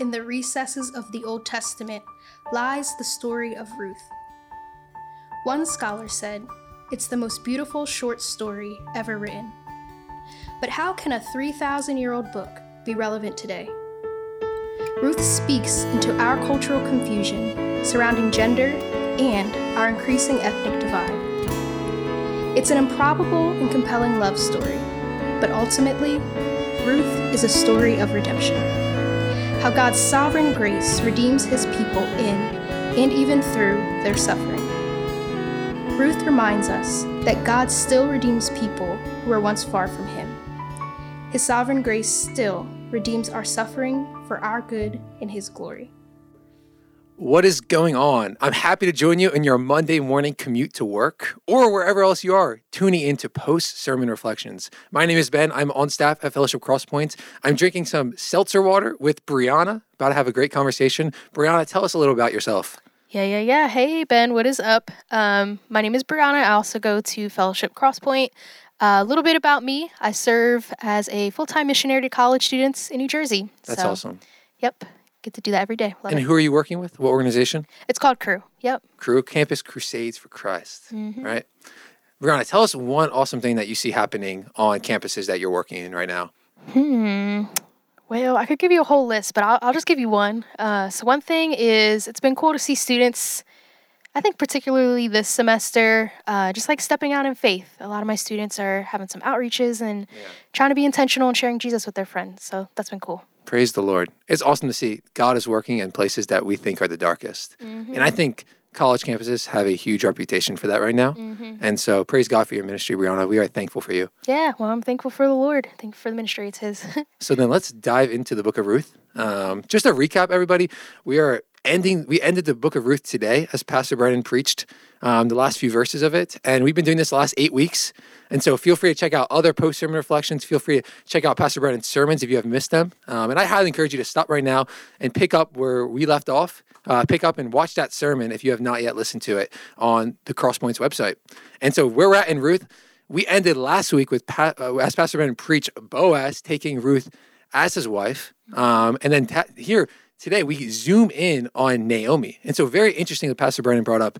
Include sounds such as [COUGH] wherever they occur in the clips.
In the recesses of the Old Testament lies the story of Ruth. One scholar said, It's the most beautiful short story ever written. But how can a 3,000 year old book be relevant today? Ruth speaks into our cultural confusion surrounding gender and our increasing ethnic divide. It's an improbable and compelling love story, but ultimately, Ruth is a story of redemption. How God's sovereign grace redeems his people in and even through their suffering. Ruth reminds us that God still redeems people who were once far from him. His sovereign grace still redeems our suffering for our good and his glory. What is going on? I'm happy to join you in your Monday morning commute to work or wherever else you are, tuning into post sermon reflections. My name is Ben. I'm on staff at Fellowship Crosspoint. I'm drinking some seltzer water with Brianna, about to have a great conversation. Brianna, tell us a little about yourself. Yeah, yeah, yeah. Hey, Ben, what is up? Um, my name is Brianna. I also go to Fellowship Crosspoint. Uh, a little bit about me I serve as a full time missionary to college students in New Jersey. That's So, awesome. Yep, get to do that every day. Love And it. who are you working with? What organization? It's called Cru. Yep. Cru Campus Crusades for Christ, Mhm. right? Brianna, tell us one awesome thing that you see happening on campuses that you're working in right now. Hmm. Well, I could give you a whole list, but I'll, I'll just give you one. Uh, so, one thing is it's been cool to see students, I think, particularly this semester, uh, just like stepping out in faith. A lot of my students are having some outreaches and Yeah. trying to be intentional and sharing Jesus with their friends. So, that's been cool. Praise the Lord. It's awesome to see God is working in places that we think are the darkest. And I think college campuses have a huge reputation for that right now. And so praise God for your ministry, Brianna. We are thankful for you. Yeah, well, I'm thankful for the Lord. Thankful for the ministry. It's His. [LAUGHS] So then let's dive into the book of Ruth. Um, just a recap, everybody, we are ending, we ended the book of Ruth today as Pastor Brennan preached um, the last few verses of it. And we've been doing this the last eight weeks. And so feel free to check out other post sermon reflections. Feel free to check out Pastor Brennan's sermons if you have missed them. Um, and I highly encourage you to stop right now and pick up where we left off. Uh, pick up and watch that sermon if you have not yet listened to it on the Crosspoints website. And so where we're at in Ruth, we ended last week with pa- uh, as Pastor Brennan preached Boaz taking Ruth as his wife, um, and then ta- here today we zoom in on Naomi. And so very interesting that Pastor Brennan brought up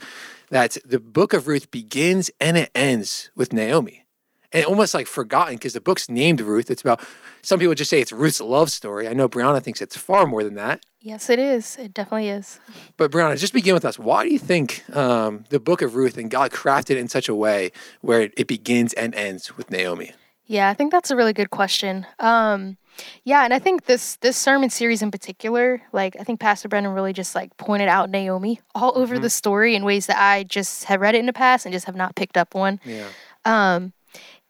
that the book of Ruth begins and it ends with Naomi, and almost like forgotten because the book's named Ruth. It's about some people just say it's Ruth's love story. I know Brianna thinks it's far more than that. yes, it is. It definitely is. But Brianna, just begin with us. Why do you think um, the book of Ruth and God crafted it in such a way where it, it begins and ends with Naomi? Yeah, I think that's a really good question. Um, yeah, and I think this this sermon series in particular, like I think Pastor Brennan really just like pointed out Naomi all over the story in ways that I just have read it in the past and just have not picked up on. Yeah. Um,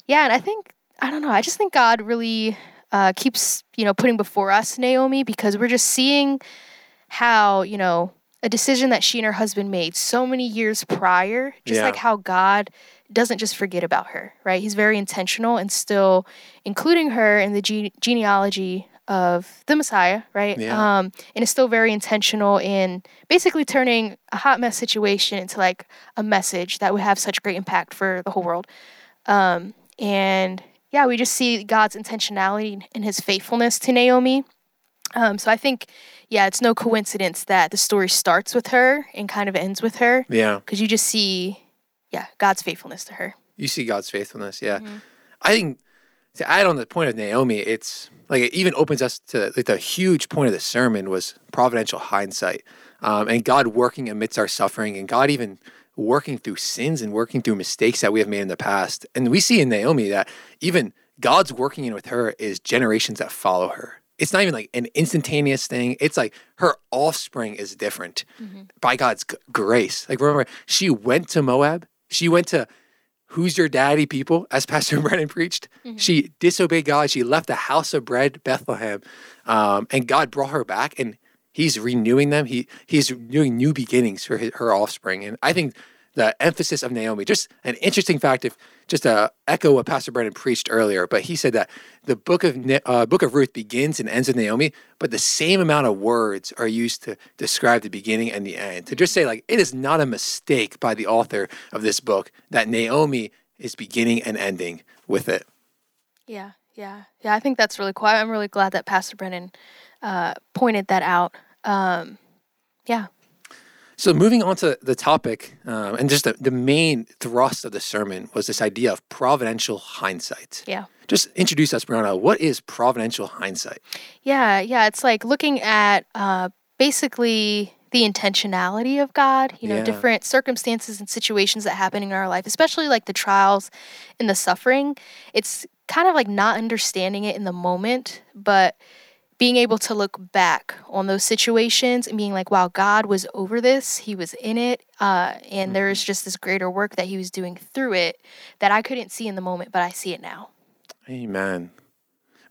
yeah, and I think I don't know. I just think God really uh, keeps you know putting before us Naomi because we're just seeing how you know a decision that she and her husband made so many years prior, just Yeah. like how God doesn't just forget about her, right? He's very intentional and still including her in the gene- genealogy of the Messiah, right? Yeah. Um, and is still very intentional in basically turning a hot mess situation into like a message that would have such great impact for the whole world. Um, and yeah, we just see God's intentionality and his faithfulness to Naomi. Um, so I think, yeah, it's no coincidence that the story starts with her and kind of ends with her Yeah. because you just see, yeah, God's faithfulness to her. You see God's faithfulness. Yeah. Mm-hmm. I think to add on the point of Naomi, it's like it even opens us to like the huge point of the sermon was providential hindsight um, and God working amidst our suffering and God even working through sins and working through mistakes that we have made in the past. And we see in Naomi that even God's working in with her is generations that follow her. It's not even like an instantaneous thing. It's like her offspring is different by God's g- grace. Like remember, she went to Moab. She went to who's your daddy people, as [LAUGHS] Pastor Brennan preached. She disobeyed God. She left the house of bread, Bethlehem, um, and God brought her back, and He's renewing them. He He's doing new beginnings for his, her offspring, and I think the emphasis of Naomi, just an interesting fact, if just to echo what Pastor Brennan preached earlier, but he said that the book of uh, book of Ruth begins and ends with Naomi, but the same amount of words are used to describe the beginning and the end. To just say like it is not a mistake by the author of this book that Naomi is beginning and ending with it. Yeah. Yeah, yeah, I think that's really cool. I'm really glad that Pastor Brennan uh, pointed that out. Um, yeah. So moving on to the topic, um, and just the, the main thrust of the sermon was this idea of providential hindsight. Yeah. Just introduce us, Brianna. What is providential hindsight? Yeah, yeah. It's like looking at uh, basically the intentionality of God, you know, Yeah. different circumstances and situations that happen in our life, especially like the trials and the suffering. It's kind of like not understanding it in the moment, but being able to look back on those situations and being like, wow, God was over this. He was in it. Uh, and there is just this greater work that He was doing through it that I couldn't see in the moment, but I see it now. Amen.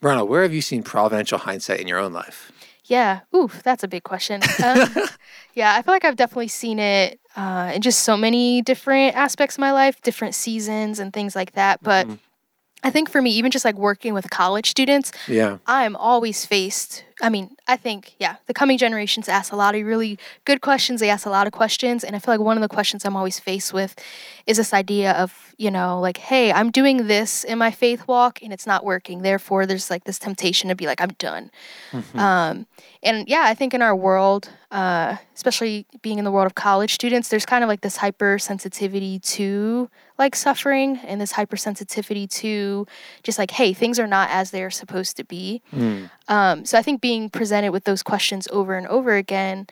Brianna, where have you seen providential hindsight in your own life? Yeah. Ooh, that's a big question. Um, [LAUGHS] yeah, I feel like I've definitely seen it uh, in just so many different aspects of my life, different seasons and things like that. But Mhm. I think for me, even just like working with college students, Yeah. I'm always faced. I mean, I think, yeah, the coming generations ask a lot of really good questions. They ask a lot of questions. And I feel like one of the questions I'm always faced with is this idea of, you know, like, hey, I'm doing this in my faith walk and it's not working. Therefore, there's like this temptation to be like, I'm done. Mhm. Um, and yeah, I think in our world, uh, especially being in the world of college students, there's kind of like this hypersensitivity to like suffering and this hypersensitivity to just like, hey, things are not as they're supposed to be. Mm. Um, so I think being presented with those questions over and over again,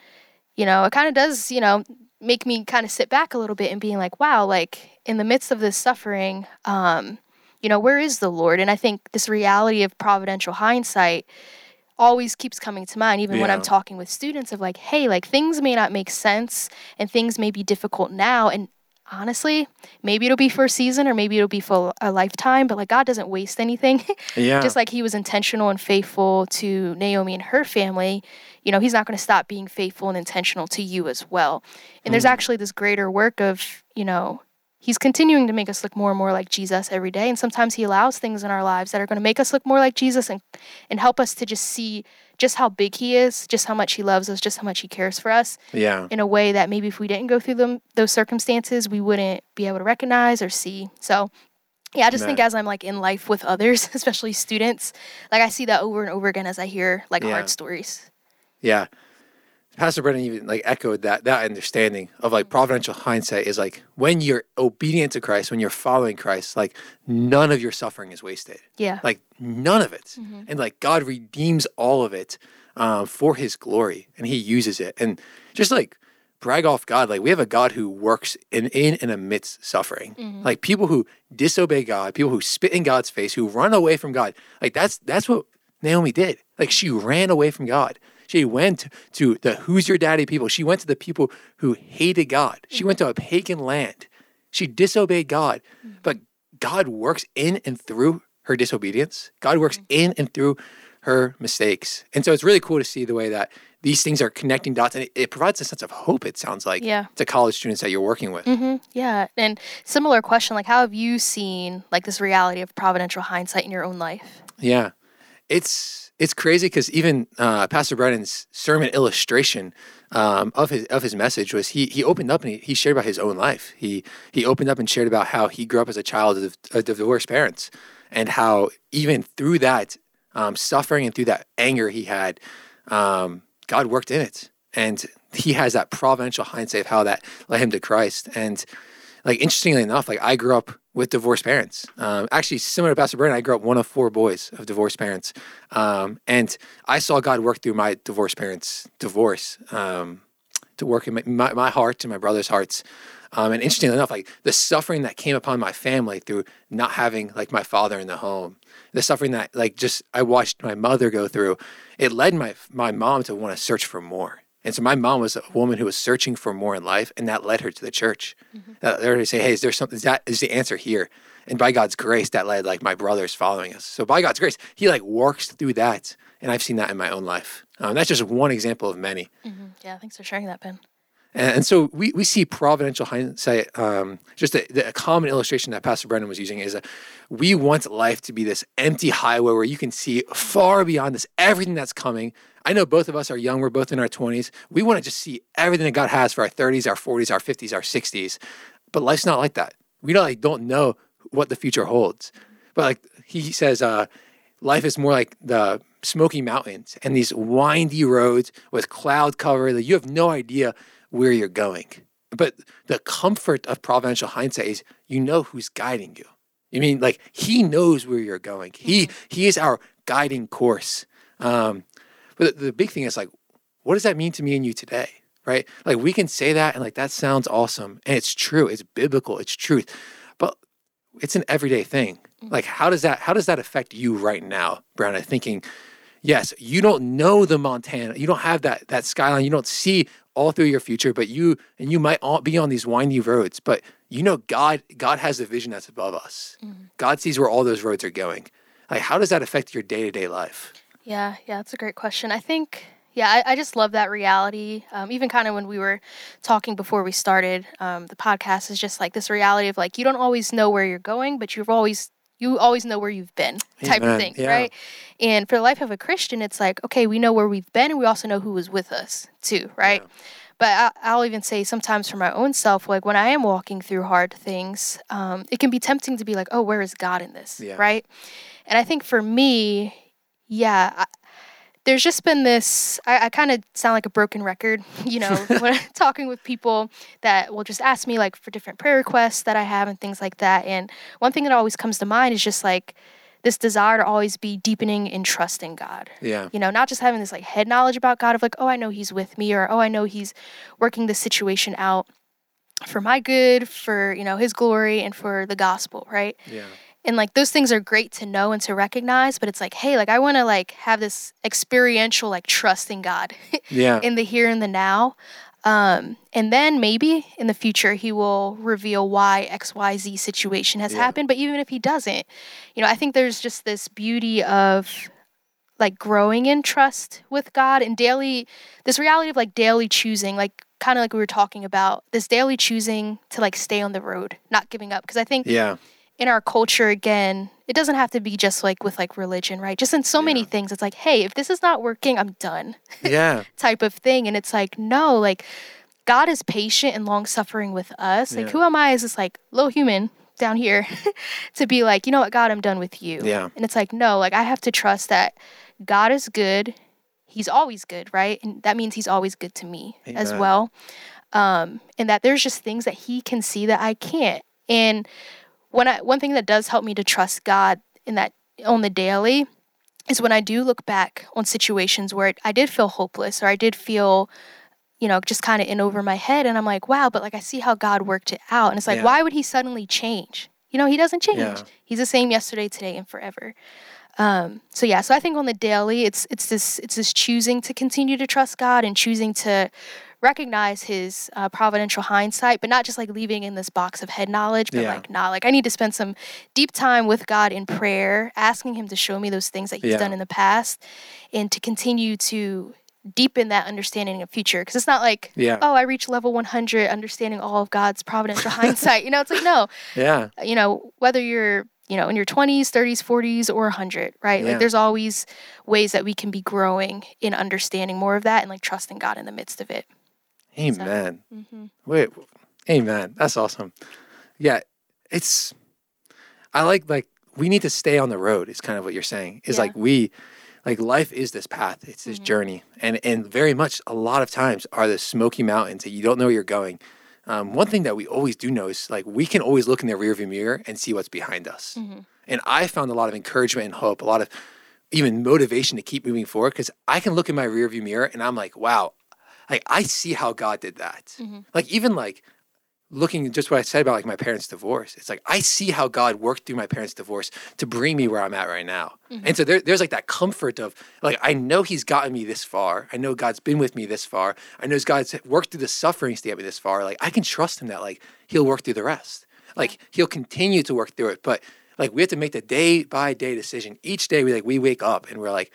you know, it kind of does, you know, make me kind of sit back a little bit and being like, wow, like in the midst of this suffering, um, you know, where is the Lord? And I think this reality of providential hindsight always keeps coming to mind, even when I'm talking with students of like, hey, like things may not make sense and things may be difficult now. And honestly, maybe it'll be for a season or maybe it'll be for a lifetime, but like God doesn't waste anything. [LAUGHS] Yeah. just like he was intentional and faithful to Naomi and her family, you know, he's not going to stop being faithful and intentional to you as well. And there's Mm. actually this greater work of, you know, he's continuing to make us look more and more like Jesus every day. And sometimes he allows things in our lives that are going to make us look more like Jesus and, and help us to just see just how big he is, just how much he loves us, just how much he cares for us yeah. in a way that maybe if we didn't go through them those circumstances, we wouldn't be able to recognize or see. So yeah, I just think as I'm like in life with others, [LAUGHS] especially students, like I see that over and over again as I hear like Yeah. hard stories. Yeah. Pastor Brennan even like echoed that that understanding of like providential hindsight is like when you're obedient to Christ, when you're following Christ, like none of your suffering is wasted. Yeah. Like none of it. Mhm. And like God redeems all of it um, for his glory and he uses it. And just like brag off God, like we have a God who works in in and amidst suffering. Mhm. Like people who disobey God, people who spit in God's face, who run away from God. Like that's that's what Naomi did. Like she ran away from God. She went to the who's your daddy people. She went to the people who hated God. She went to a pagan land. She disobeyed God. But God works in and through her disobedience. God works in and through her mistakes. And so it's really cool to see the way that these things are connecting dots and it, it provides a sense of hope, it sounds like, Yeah. to college students that you're working with. mm-hmm. Yeah. And similar question, like how have you seen like this reality of providential hindsight in your own life? Yeah, it's it's crazy because even uh, Pastor Brennan's sermon illustration um, of his of his message was he he opened up and he, he shared about his own life. He he opened up and shared about how he grew up as a child of, of divorced parents and how even through that um, suffering and through that anger he had, um, God worked in it, and he has that providential hindsight of how that led him to Christ. And like interestingly enough, like I grew up with divorced parents. Um, actually, similar to Pastor Brennan, I grew up one of four boys of divorced parents, um, and I saw God work through my divorced parents' divorce um, to work in my, my, my heart and my brother's hearts. Um, and interestingly enough, like the suffering that came upon my family through not having like my father in the home, the suffering that like just I watched my mother go through, it led my my mom to want to search for more. And so my mom was a woman who was searching for more in life, and that led her to the church. Led her to say, "Hey, is there something? Is that is the answer here?" And by God's grace, that led like my brothers following us. So by God's grace, He like works through that, and I've seen that in my own life. Um, that's just one example of many. hmm Yeah. Thanks for sharing that, Ben. And, and so we, we see providential hindsight. Um, just a, the, a common illustration that Pastor Brennan was using is that we want life to be this empty highway where you can see far beyond this, everything that's coming. I know both of us are young. We're both in our 20s. We want to just see everything that God has for our 30s, our 40s, our 50s, our 60s. But life's not like that. We don't, like, don't know what the future holds. But like he says, uh, life is more like the Smoky Mountains and these windy roads with cloud cover that you have no idea where you're going. But the comfort of providential hindsight is you know who's guiding you. You mean like he knows where you're going. He he is our guiding course. Um, but the, the big thing is like, what does that mean to me and you today? Right? Like we can say that and like that sounds awesome. And it's true. It's biblical. It's truth. But it's an everyday thing. Mm. Like how does that how does that affect you right now, Brown? I'm thinking, yes, you don't know the Montana. You don't have that that skyline. You don't see all through your future, but you and you might all be on these windy roads, but you know God God has a vision that's above us. Mm. God sees where all those roads are going. Like how does that affect your day-to-day life? Yeah, yeah, that's a great question. I think, yeah, I, I just love that reality. Um, even kind of when we were talking before we started um, the podcast, is just like this reality of like you don't always know where you're going, but you've always you always know where you've been, type Amen, of thing, yeah. right? And for the life of a Christian, it's like okay, we know where we've been, and we also know who was with us too, right? But I, I'll even say sometimes for my own self, like when I am walking through hard things, um, it can be tempting to be like, oh, where is God in this, Yeah. right? And I think for me, yeah, I, there's just been this. I, I kind of sound like a broken record, [LAUGHS] you know, [LAUGHS] when I'm [LAUGHS] talking with people that will just ask me like for different prayer requests that I have and things like that. And one thing that always comes to mind is just like this desire to always be deepening in trusting God Yeah. you know not just having this like head knowledge about god of like oh i know he's with me or oh i know he's working this situation out for my good for you know his glory and for the gospel right Yeah. And like those things are great to know and to recognize but it's like hey like i want to like have this experiential like trusting god [LAUGHS] Yeah. in the here and the now um, and then maybe in the future he will reveal why xyz situation has Yeah. happened but even if he doesn't you know i think there's just this beauty of like growing in trust with god and daily this reality of like daily choosing like kind of like we were talking about this daily choosing to like stay on the road not giving up because i think yeah. In our culture again it doesn't have to be just like with like religion right just in so many things it's like hey if this is not working i'm done Yeah. [LAUGHS] type of thing. And it's like, no, like God is patient and long suffering with us. Like, Yeah. who am I as this like little human down here [LAUGHS] to be like, you know what, God, I'm done with you. Yeah. And it's like, no, like I have to trust that God is good. He's always good, right? And that means he's always good to me as well. Um, and that there's just things that he can see that I can't. And when I one thing that does help me to trust God in that on the daily is when I do look back on situations where I did feel hopeless or I did feel, you know, just kind of in over my head. And I'm like, wow, but like I see how God worked it out. And it's like, Yeah. why would he suddenly change? You know, he doesn't change. Yeah. He's the same yesterday, today, and forever. Um, so yeah, so I think on the daily, it's it's this it's this choosing to continue to trust God and choosing to recognize His uh, providential hindsight, but not just like leaving in this box of head knowledge, but Yeah. like not like I need to spend some deep time with God in prayer, asking Him to show me those things that He's Yeah. done in the past, and to continue to deepen that understanding of future. Because it's not like Yeah. oh, I reached level 100, understanding all of God's providential hindsight. You know, it's like no, [LAUGHS] Yeah. you know, whether you're, you know, in your 20s, 30s, 40s, or 100, right? Yeah. Like there's always ways that we can be growing in understanding more of that and like trusting God in the midst of it. Amen. Mm-hmm. Wait, amen. That's awesome. Yeah, it's. I like like we need to stay on the road. Is kind of what you're saying. Is Yeah. like we, like life is this path. It's this Mhm. journey, and and very much a lot of times are the Smoky Mountains that you don't know where you're going. Um, one thing that we always do know is like we can always look in the rearview mirror and see what's behind us. Mhm. And I found a lot of encouragement and hope, a lot of even motivation to keep moving forward because I can look in my rearview mirror and I'm like, wow, like I see how God did that. Mhm. Like even like looking at just what I said about like my parents' divorce, it's like I see how God worked through my parents' divorce to bring me where I'm at right now. And so there, there's like that comfort of like I know He's gotten me this far. I know God's been with me this far. I know God's worked through the sufferings to get me this far. Like I can trust Him that like He'll work through the rest. Like He'll continue to work through it. But like we have to make the day by day decision. Each day we like we wake up and we're like,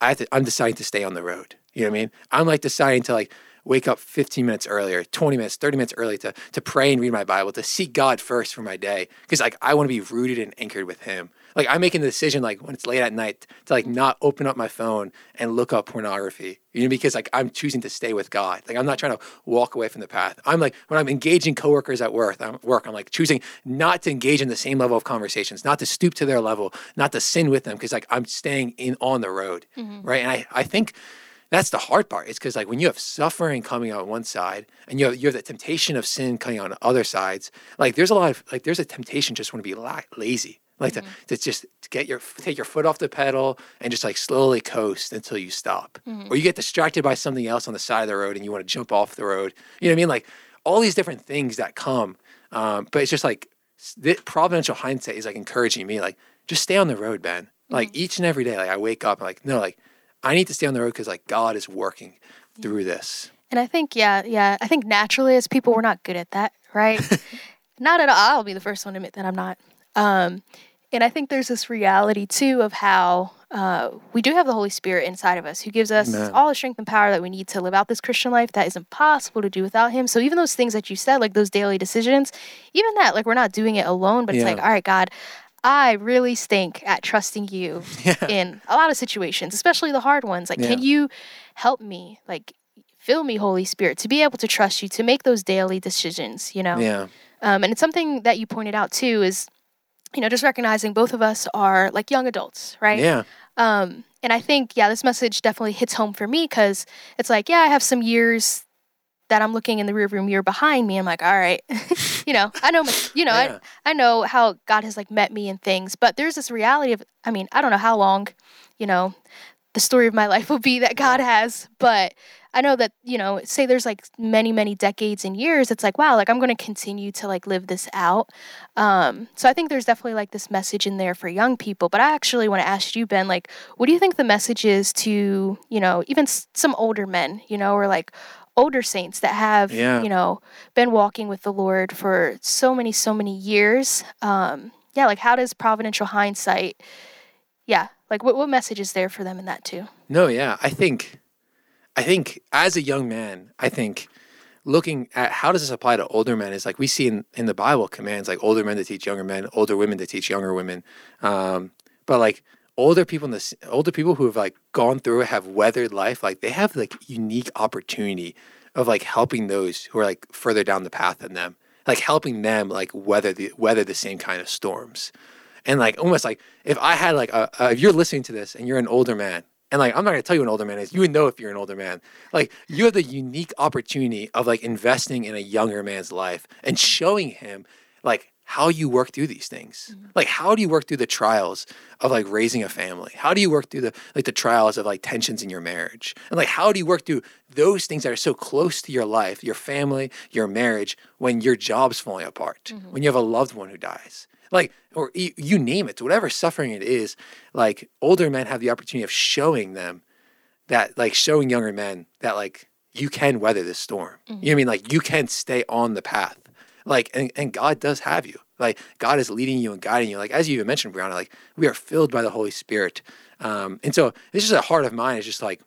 I have to, I'm deciding to stay on the road. You know what I mean? I'm like deciding to like, wake up 15 minutes earlier, 20 minutes, 30 minutes early to to pray and read my Bible, to seek God first for my day. Because like I want to be rooted and anchored with him. Like I'm making the decision like when it's late at night to like not open up my phone and look up pornography. You know, because like I'm choosing to stay with God. Like I'm not trying to walk away from the path. I'm like when I'm engaging coworkers at work, I'm work, I'm like choosing not to engage in the same level of conversations, not to stoop to their level, not to sin with them, because like I'm staying in on the road. Mm-hmm. Right. And I, I think that's the hard part. It's because like when you have suffering coming on one side and you have you have the temptation of sin coming on other sides, like there's a lot of like there's a temptation just want to be la- lazy, like to, mm-hmm. to just to get your take your foot off the pedal and just like slowly coast until you stop, mm-hmm. or you get distracted by something else on the side of the road and you want to jump off the road. You know what I mean? Like all these different things that come, um, but it's just like the providential hindsight is like encouraging me, like just stay on the road, Ben. Like mm-hmm. each and every day, like I wake up, like no, like I need to stay on the road because like God is working through this. And I think, yeah, yeah, I think naturally as people, we're not good at that, right? [LAUGHS] not at all. I'll be the first one to admit that I'm not. Um, and I think there's this reality too of how uh, we do have the Holy Spirit inside of us who gives us Amen. all the strength and power that we need to live out this Christian life that is impossible to do without Him. So even those things that you said, like those daily decisions, even that, like we're not doing it alone, but it's like, all right, God, I really stink at trusting you [LAUGHS] Yeah. in a lot of situations, especially the hard ones. Like, can you help me? Like, fill me, Holy Spirit, to be able to trust you, to make those daily decisions, you know? Yeah. Um, and it's something that you pointed out too is, you know, just recognizing both of us are like young adults, right? Yeah. Um, and I think, yeah, this message definitely hits home for me because it's like, yeah, I have some years that I'm looking in the rearview mirror behind me. I'm like, all right, [LAUGHS] you know, I know, you know, Yeah. I, I know how God has like met me in things, but there's this reality of, I mean, I don't know how long, you know, the story of my [LAUGHS] life will be that God has, but I know that, you know, say there's like many, many decades and years, it's like, wow, like I'm going to continue to like live this out. Um, so I think there's definitely like this message in there for young people. But I actually want to ask you, Ben, like, what do you think the message is to, you know, even s- some older men, you know, or like older saints that have, Yeah. you know, been walking with the Lord for so many, so many years? Um, yeah, like how does providential hindsight, yeah, like what, what message is there for them in that too? No, yeah. I think I think as a young man, I think looking at how does this apply to older men is like we see in, in the Bible commands like older men to teach younger men, older women to teach younger women. Um, but like older people in this older people who have like gone through have weathered life, like they have like unique opportunity of like helping those who are like further down the path than them. Like helping them like weather the weather the same kind of storms. And like almost like if I had like a, a if you're listening to this and you're an older man, and like I'm not gonna tell you an older man is, you would know if you're an older man. Like you have the unique opportunity of like investing in a younger man's life and showing him like how you work through these things. Mm-hmm. Like how do you work through the trials of like raising a family? How do you work through the like the trials of like tensions in your marriage? And like how do you work through those things that are so close to your life, your family, your marriage, when your job's falling apart, mm-hmm. when you have a loved one who dies? like or you, you name it whatever suffering it is like older men have the opportunity of showing them that like showing younger men that like you can weather this storm you know mm-hmm. what i mean like you can stay on the path like and, and god does have you. Like god is leading you and guiding you. Like as you even mentioned brianna like we are filled by the holy spirit. Um and so this is a heart of mine. Is just like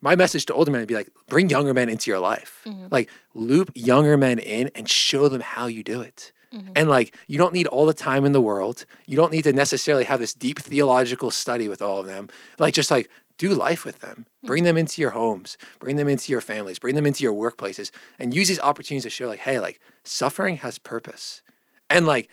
my message to older men would be like bring younger men into your life. Like loop younger men in and show them how you do it. And like you don't need all the time in the world. You don't need to necessarily have this deep theological study with all of them. Like just like do life with them. Hmm. Bring them into your homes bring them into your families bring them into your workplaces and use these opportunities to show like hey like suffering has purpose. And like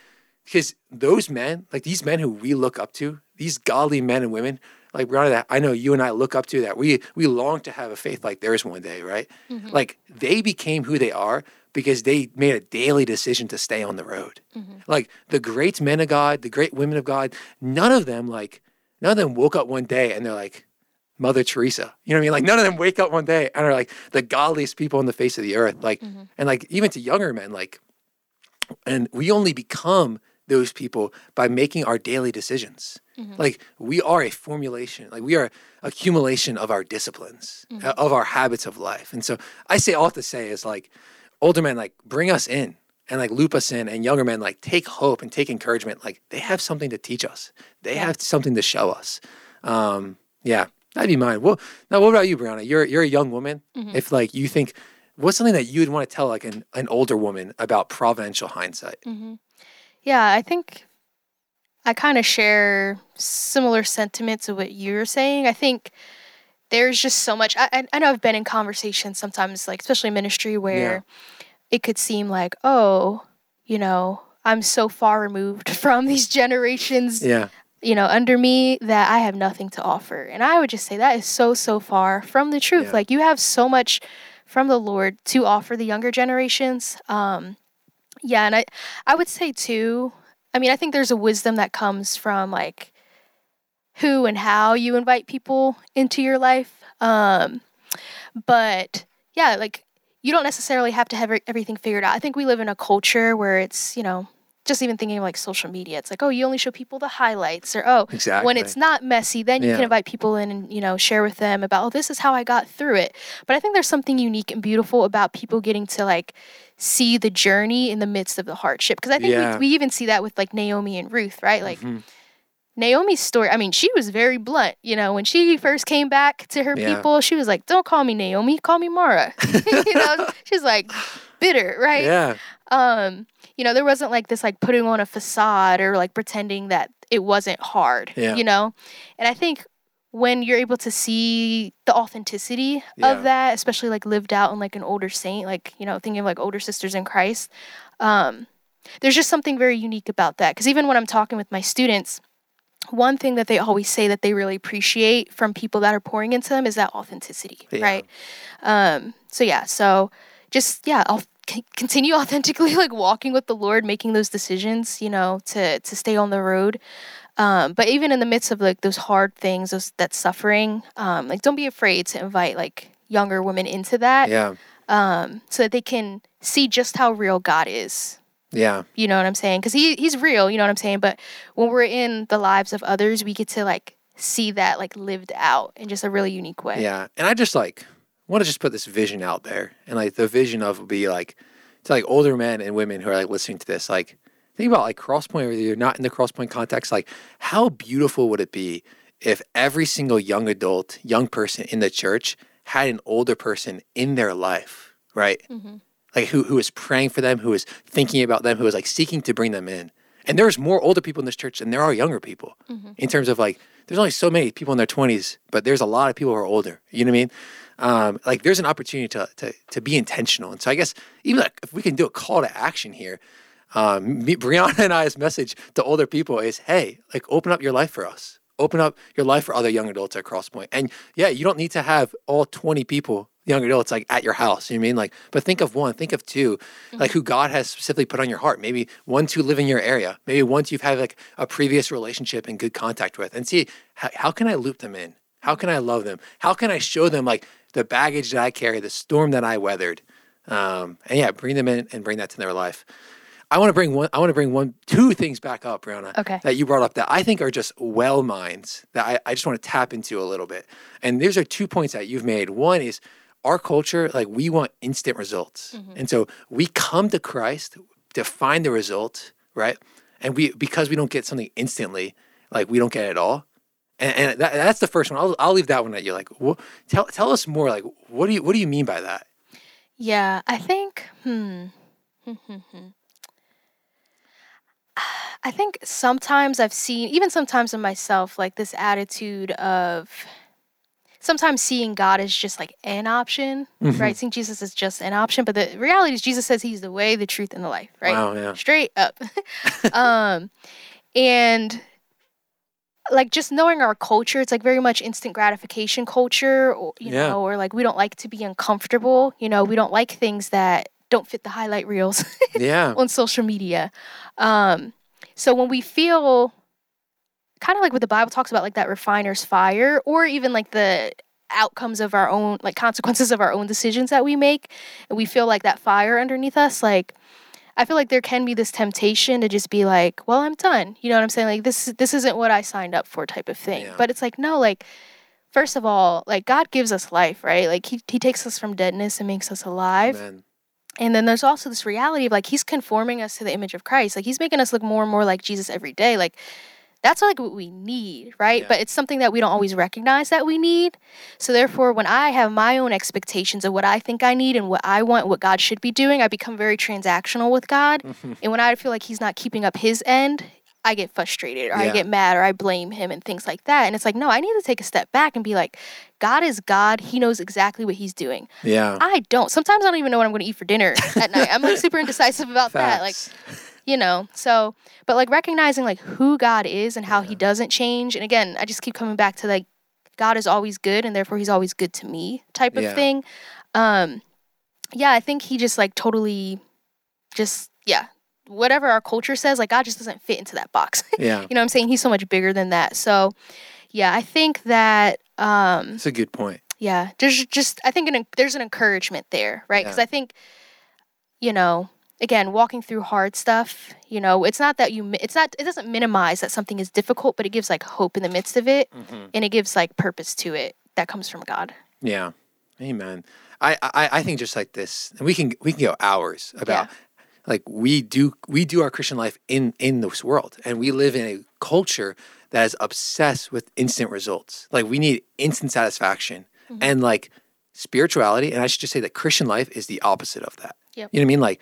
because those men like these men who we look up to these godly men and women like Brianna, that I know you and I look up to that we we long to have a faith like theirs one day, right? Mm-hmm. Like they became who they are because they made a daily decision to stay on the road. Mm-hmm. Like the great men of God, the great women of God, none of them like none of them woke up one day and they're like Mother Teresa. You know what I mean? Like none of them wake up one day and are like the godliest people on the face of the earth. Like and like even to younger men, like and we only become those people by making our daily decisions. Like we are a formulation, like we are accumulation of our disciplines, uh, of our habits of life. And so I say all to say is like older men like bring us in and like loop us in and younger men like take hope and take encouragement. Like they have something to teach us. They have something to show us. Um, yeah, that'd be mine. Well, now what about you, Brianna? You're you're a young woman. If like you think what's something that you would want to tell like an, an older woman about providential hindsight? hmm Yeah, I think I kind of share similar sentiments of what you're saying. I think there's just so much. I, I, I know I've been in conversations sometimes, like especially ministry, where it could seem like, oh, you know, I'm so far removed [LAUGHS] from these generations, Yeah. You know, under me that I have nothing to offer. And I would just say that is so, so far from the truth. Yeah. Like you have so much from the Lord to offer the younger generations. Um, yeah, and I, I would say too. I mean, I think there's a wisdom that comes from like who and how you invite people into your life. Um, but yeah, like you don't necessarily have to have everything figured out. I think we live in a culture where it's you know just even thinking of like social media. It's like oh, you only show people the highlights, or oh, Exactly. when it's not messy, then you Yeah. can invite people in and you know share with them about oh, this is how I got through it. But I think there's something unique and beautiful about people getting to like see the journey in the midst of the hardship. Because I think Yeah. we, we even see that with like Naomi and Ruth, right? Like Mhm. Naomi's story, I mean, she was very blunt. You know, when she first came back to her Yeah. people, she was like, don't call me Naomi, call me Mara. [LAUGHS] you know, she's like bitter, right? Yeah. Um, you know, there wasn't like this like putting on a facade or like pretending that it wasn't hard, Yeah. you know? And I think when you're able to see the authenticity Yeah. of that, especially like lived out in like an older saint, like, you know, thinking of like older sisters in Christ, um, there's just something very unique about that. Because even when I'm talking with my students, one thing that they always say that they really appreciate from people that are pouring into them is that authenticity, Yeah. right? Um, so yeah, so just yeah, I'll c- continue [LAUGHS] authentically like walking with the Lord, making those decisions, you know, to to stay on the road. Um, but even in the midst of like those hard things, those that suffering, um, like don't be afraid to invite like younger women into that, Yeah. um, so that they can see just how real God is. Yeah. You know what I'm saying? Because he he's real. You know what I'm saying? But when we're in the lives of others, we get to like see that like lived out in just a really unique way. Yeah. And I just like want to just put this vision out there. And like the vision of would be like to like older men and women who are like listening to this, like think about like crosspoint or you're not in the crosspoint context, like how beautiful would it be if every single young adult, young person in the church had an older person in their life, right? Mhm. Like who who was praying for them, who is thinking about them, who is like seeking to bring them in. And there's more older people in this church than there are younger people. Mhm. in terms of like there's only so many people in their 20s but there's a lot of people who are older. You know what i mean? Um, like there's an opportunity to, to to be intentional. And so i guess even like if we can do a call to action here um, me, brianna and i's message to older people is hey like open up your life for us open up your life for other young adults at crosspoint and yeah you don't need to have all 20 people young adults like at your house you know what i mean? Like but think of one think of two like who god has specifically put on your heart. Maybe one two live in your area maybe once you've had like a previous relationship and good contact with. And see how, how can i loop them in? How can i love them? How can i show them like the baggage that i carry the storm that i weathered? Um, and yeah bring them in and bring that to their life i want to bring one i want to bring one two things back up brianna Okay. that you brought up that I think are just well minds that I, I just want to tap into a little bit. And these are two points that you've made. One is our culture, like we want instant results. Mm-hmm. And so we come to Christ to find the result, right? And we because we don't get something instantly, like we don't get it at all. And, and that, that's the first one. I'll, I'll leave that one at you. Like, wha- tell tell us more. Like, what do you what do you mean by that? Yeah, I think, hmm. [LAUGHS] hmm, hmm, hmm. I think sometimes I've seen, even sometimes in myself, like this attitude of sometimes seeing God as just like an option, Mhm. right? Seeing Jesus as just an option. But the reality is, Jesus says he's the way, the truth, and the life, right? Wow, yeah. Straight up. [LAUGHS] [LAUGHS] um, and like just knowing our culture, it's like very much instant gratification culture, or, you Yeah. know, or like we don't like to be uncomfortable. You know, we don't like things that don't fit the highlight reels Yeah. [LAUGHS] on social media. Um, so when we feel kind of like what the Bible talks about, like that refiner's fire, or even like the outcomes of our own, like consequences of our own decisions that we make, and we feel like that fire underneath us, like I feel like there can be this temptation to just be like, well, I'm done. You know what I'm saying? Like this this isn't what I signed up for type of thing. Yeah. But it's like, no, like first of all, like God gives us life, right? Like he, he takes us from deadness and makes us alive. Amen. And then there's also this reality of like he's conforming us to the image of Christ. Like he's making us look more and more like Jesus every day. Like that's like what we need, right? Yeah. But it's something that we don't always recognize that we need. So therefore, when I have my own expectations of what I think I need and what I want, what God should be doing, I become very transactional with God. [LAUGHS] And when I feel like He's not keeping up His end, I get frustrated or I get mad or I blame Him and things like that. And it's like, no, I need to take a step back and be like, God is God. He knows exactly what He's doing. Yeah. I don't. Sometimes I don't even know what I'm going to eat for dinner at night. I'm like super [LAUGHS] indecisive about that. Like, you know so but like recognizing like who god is and how he doesn't change and again i just keep coming back to like god is always good and therefore he's always good to me type of Yeah. thing um yeah i think he just like totally just yeah whatever our culture says like god just doesn't fit into that box [LAUGHS] yeah. you know what i'm saying he's so much bigger than that so yeah i think that um That's a good point. yeah there's just i think an, there's an encouragement there right because i think you know again walking through hard stuff you know it's not that you it's not it doesn't minimize that something is difficult but it gives like hope in the midst of it Mhm. and it gives like purpose to it that comes from god Yeah. Amen. I, I I think just like this, and we can we can go hours about like we do we do our Christian life in in this world, and we live in a culture that is obsessed with instant results. Like we need instant satisfaction, Mm-hmm. and like spirituality, and I should just say that Christian life is the opposite of that. Yep. You know what I mean? Like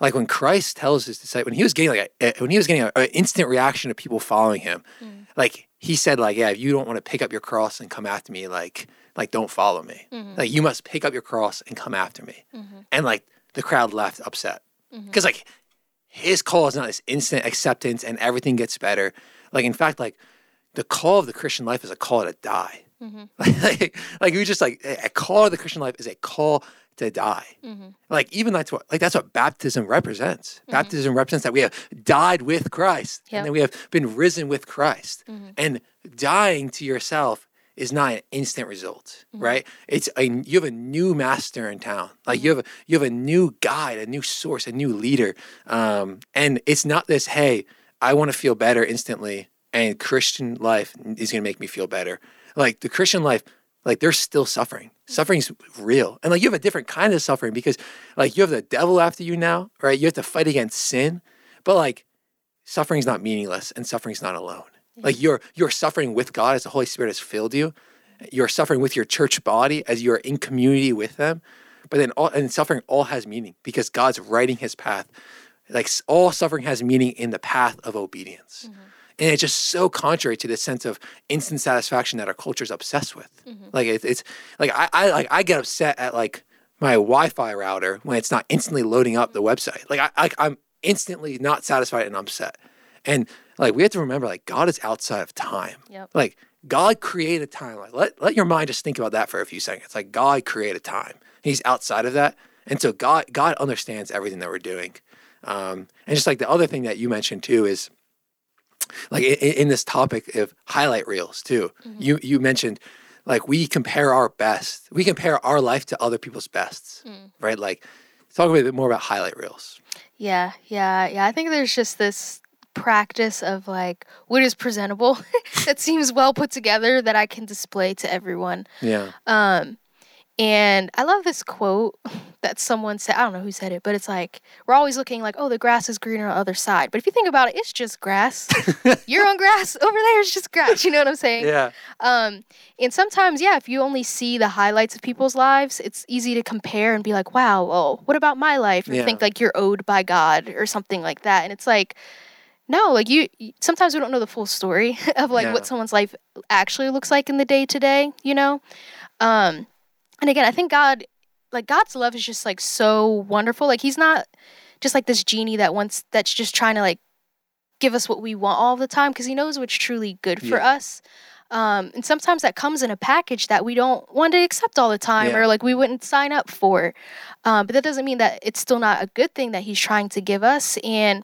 like when Christ tells his disciples when he was getting like a, when he was getting an instant reaction of people following him, Mm. like he said like yeah if you don't want to pick up your cross and come after me like like don't follow me Mm-hmm. like you must pick up your cross and come after me and like the crowd left upset Mm-hmm. because like his call is not this instant acceptance and everything gets better like in fact like the call of the christian life is a call to die Mm-hmm. [LAUGHS] like, like we just like a call of the christian life is a call to die Mm-hmm. like even that's what like that's what baptism represents baptism represents that we have died with christ Yep. and then we have been risen with christ Mm-hmm. and dying to yourself is not an instant result right? It's a you have a new master in town. Like you have a you have a new guide a new source a new leader. Um and it's not this hey i want to feel better instantly and christian life is going to make me feel better. Like the christian life like they're still suffering. Suffering's real. And like you have a different kind of suffering because like you have the devil after you now right? You have to fight against sin. But like suffering's not meaningless and suffering's not alone like you're you're suffering with god as the holy spirit has filled you you're suffering with your church body as you're in community with them but then all and suffering all has meaning because god's writing his path. Like all suffering has meaning in the path of obedience. Mm-hmm. And it's just so contrary to the sense of instant satisfaction that our culture is obsessed with. Mm-hmm. Like it, it's like I, I like i get upset at like my wi-fi router when it's not instantly loading up the website. Like I, I i'm instantly not satisfied and upset. And like we have to remember like god is outside of time. Yep. like god created time. Like let, let your mind just think about that for a few seconds. Like god created time. He's outside of that. And so god god understands everything that we're doing. Um, and just like the other thing that you mentioned too is like in, in this topic of highlight reels too you you mentioned like we compare our best we compare our life to other people's bests right? Like talk a bit more about highlight reels. Yeah yeah yeah. I think there's just this practice of like what is presentable [LAUGHS] that seems well put together that i can display to everyone yeah Um, and I love this quote [LAUGHS] that someone said. I don't know who said it, but it's like we're always looking like, oh, the grass is greener on the other side. But if you think about it, it's just grass. [LAUGHS] You're on grass over there. It's just grass. You know what I'm saying? yeah Um, and sometimes, yeah, if you only see the highlights of people's lives, it's easy to compare and be like, wow, well, what about my life? Or Yeah. think like you're owed by God or something like that. And it's like, no, like you, sometimes we don't know the full story [LAUGHS] of like what someone's life actually looks like in the day to day, you know? Um, and again, I think God, like God's love is just like so wonderful. Like he's not just like this genie that wants, that's just trying to like give us what we want all the time because he knows what's truly good for Yeah. us. Um, and sometimes that comes in a package that we don't want to accept all the time Yeah. or like we wouldn't sign up for. Um, but that doesn't mean that it's still not a good thing that he's trying to give us. And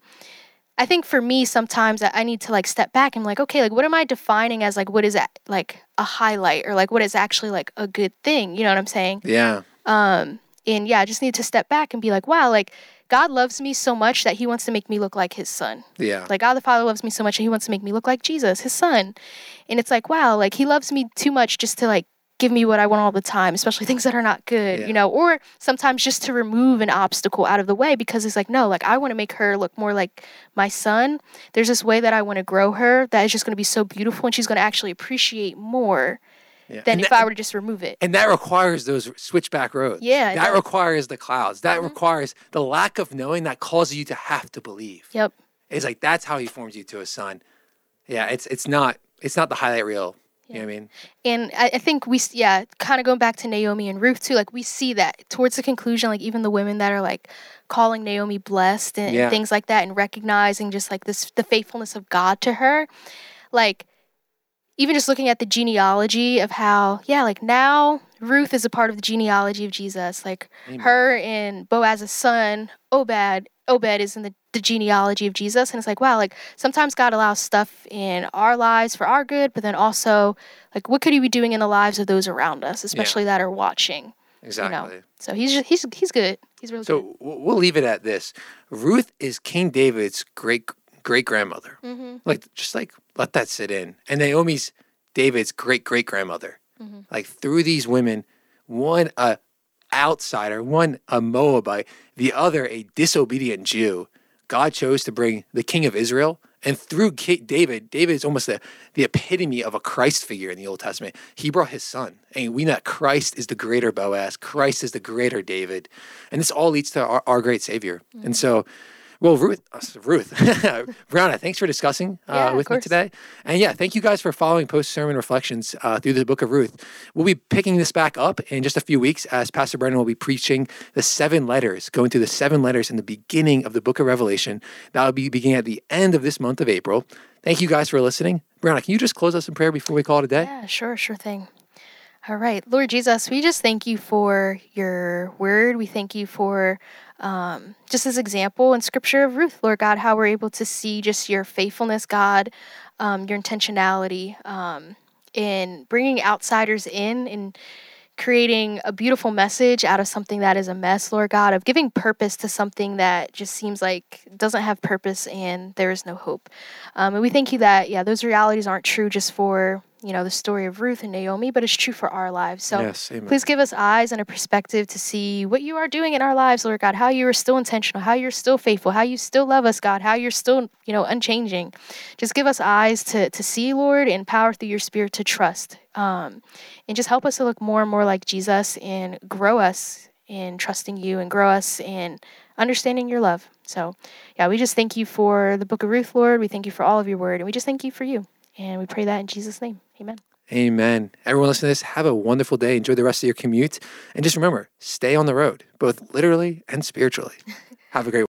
I think for me, sometimes I need to like step back and like, okay, like what am I defining as like what is that like a highlight or like what is actually like a good thing? You know what I'm saying? yeah Um, and yeah, I just need to step back and be like, wow, like God loves me so much that He wants to make me look like His Son. yeah Like God the Father loves me so much that He wants to make me look like Jesus, His Son. And it's like, wow, like He loves me too much just to like give me what I want all the time, especially things that are not good, Yeah. you know, or sometimes just to remove an obstacle out of the way because it's like, no, like I want to make her look more like my son. There's this way that I want to grow her that is just going to be so beautiful and she's going to actually appreciate more Yeah. than And if that- I were to just remove it. And that requires those switchback roads. Yeah, That does. requires the clouds. That Mhm. requires the lack of knowing that causes you to have to believe. Yep. It's like that's how he forms you to a son. Yeah, it's it's not it's not the highlight reel. You know what I mean? And I, I think we, yeah, kind of going back to Naomi and Ruth too, like we see that towards the conclusion, like even the women that are like calling Naomi blessed and, and things like that and recognizing just like this, the faithfulness of God to her, like even just looking at the genealogy of how, yeah, like now Ruth is a part of the genealogy of Jesus. Like Amen. her and Boaz's son, Obed, Obed is in the, the genealogy of Jesus. And it's like, wow, like sometimes God allows stuff in our lives for our good, but then also, like, what could he be doing in the lives of those around us, especially that are watching? Exactly. So he's just, he's he's good. He's really So w- we'll leave it at this. Ruth is King David's great great grandmother. Mm-hmm. Like just like let that sit in. And Naomi's David's great great grandmother. Mhm. Like through these women, one a outsider, one a Moabite, the other a disobedient Jew. God chose to bring the king of Israel. And through David, David is almost the, the epitome of a Christ figure in the Old Testament. He brought his son. And we know that Christ is the greater Boaz, Christ is the greater David. And this all leads to our, our great Savior. And so, well, Ruth, uh, Ruth, [LAUGHS] Brianna, thanks for discussing uh, Yeah, with me today. And yeah, thank you guys for following post sermon reflections uh, through the book of Ruth. We'll be picking this back up in just a few weeks as Pastor Brennan will be preaching the seven letters, going through the seven letters in the beginning of the book of Revelation. That will be beginning at the end of this month of April. Thank you guys for listening. Brianna, can you just close us in prayer before we call it a day? Yeah, sure, sure thing. All right, Lord Jesus, we just thank you for your word. We thank you for um, just this example in Scripture of Ruth, Lord God, how we're able to see just your faithfulness, God, um, your intentionality um, in bringing outsiders in and creating a beautiful message out of something that is a mess, Lord God, of giving purpose to something that just seems like doesn't have purpose and there is no hope. Um, and we thank you that, yeah, those realities aren't true just for, you know, the story of Ruth and Naomi, but it's true for our lives. So yes, please give us eyes and a perspective to see what you are doing in our lives, Lord God, how you are still intentional, how you're still faithful, how you still love us, God, how you're still, you know, unchanging. Just give us eyes to, to see, Lord, and power through your spirit to trust. Um, and just help us to look more and more like Jesus and grow us in trusting you and grow us in understanding your love. So, yeah, we just thank you for the book of Ruth, Lord. We thank you for all of your word, and we just thank you for you. And we pray that in Jesus' name. Amen. Amen. Everyone listening to this, have a wonderful day. Enjoy the rest of your commute. And just remember, stay on the road, both literally and spiritually. [LAUGHS] have a great